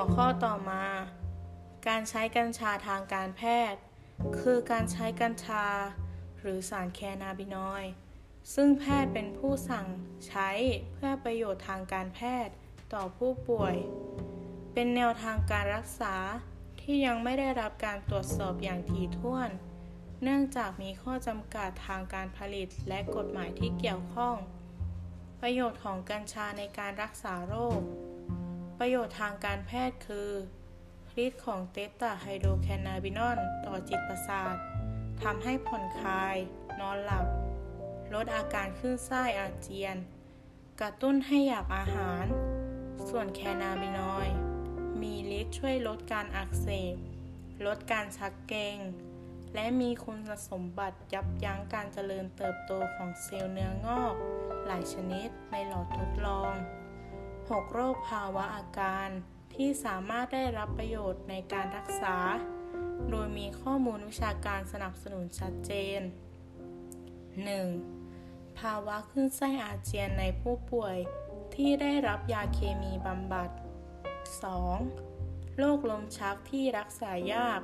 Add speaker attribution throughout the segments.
Speaker 1: หัวข้อต่อมา การใช้กัญชาทางการแพทย์ คือการใช้กัญชา หรือสารแคนาบินอยด์ซึ่งแพทย์เป็นผู้สั่งใช้เพื่อประโยชน์ทางการแพทย์ต่อผู้ป่วย เป็นแนวทางการรักษาที่ยังไม่ได้รับการตรวจสอบอย่างถี่ถ้วน เนื่องจากมีข้อจำกัดทางการผลิตและกฎหมายที่เกี่ยวข้อง ประโยชน์ของกัญชาในการรักษาโรค ประโยชน์ทางการแพทย์คือฤทธิ์ของเตตาไฮโดรแคนาบินอลต่อจิตประสาททำให้ผ่อนคลาย นอนหลับ ลดอาการขึ้นไส้อาเจียน กระตุ้นให้อยากอาหาร ส่วนแคนาบินอยมีฤทธิ์ช่วยลดการอักเสบ ลดการชักเกร็ง และมีคุณสมบัติยับยั้งการเจริญเติบโตของเซลล์เนื้องอก หลายชนิดในหลอดทดลอง 6 โรคภาวะอาการที่สามารถได้รับประโยชน์ในการรักษา โดยมีข้อมูลวิชาการสนับสนุนชัดเจน 1. ภาวะขึ้นไส้อาเจียนในผู้ป่วยที่ได้รับยาเคมีบำบัด 2. โรคลมชักที่รักษายาก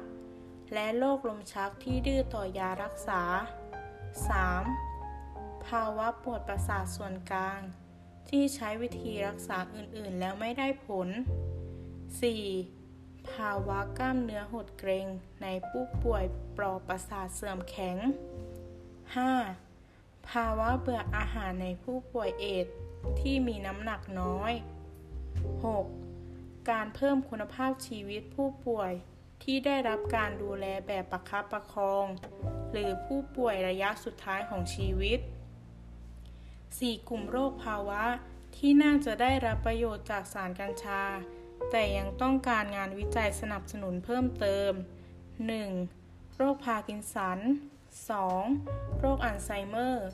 Speaker 1: และโรคลมชักที่ดื้อต่อยารักษา 3. ภาวะปวดประสาทส่วนกลาง ที่ใช้วิธีรักษาอื่นๆ แล้วไม่ได้ผล 4. ภาวะกล้ามเนื้อหดเกร็งในผู้ป่วยปลอกประสาทเสื่อมแข็ง 5. ภาวะเบื่ออาหารในผู้ป่วยเอดส์ที่มีน้ำหนักน้อย 6. การเพิ่มคุณภาพชีวิตผู้ป่วยที่ได้รับการดูแลแบบประคับประคอง หรือผู้ป่วยระยะสุดท้ายของชีวิต 4. กลุ่มโรคภาวะ ที่น่าจะได้รับประโยชน์จากสารกัญชา แต่ยังต้องการงานวิจัยสนับสนุนเพิ่มเติม 1. โรคพาร์กินสัน 2. โรคอัลไซเมอร์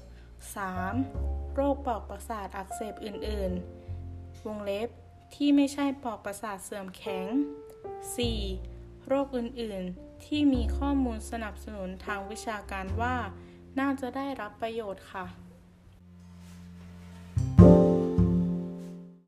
Speaker 1: 3. โรคปอกประสาทอักเสบอื่น ๆ วงเล็บที่ไม่ใช่ปอกประสาทเสื่อมแข็ง 4. โรคอื่น ๆ ที่มีข้อมูลสนับสนุนทางวิชาการว่า น่าจะได้รับประโยชน์ค่ะ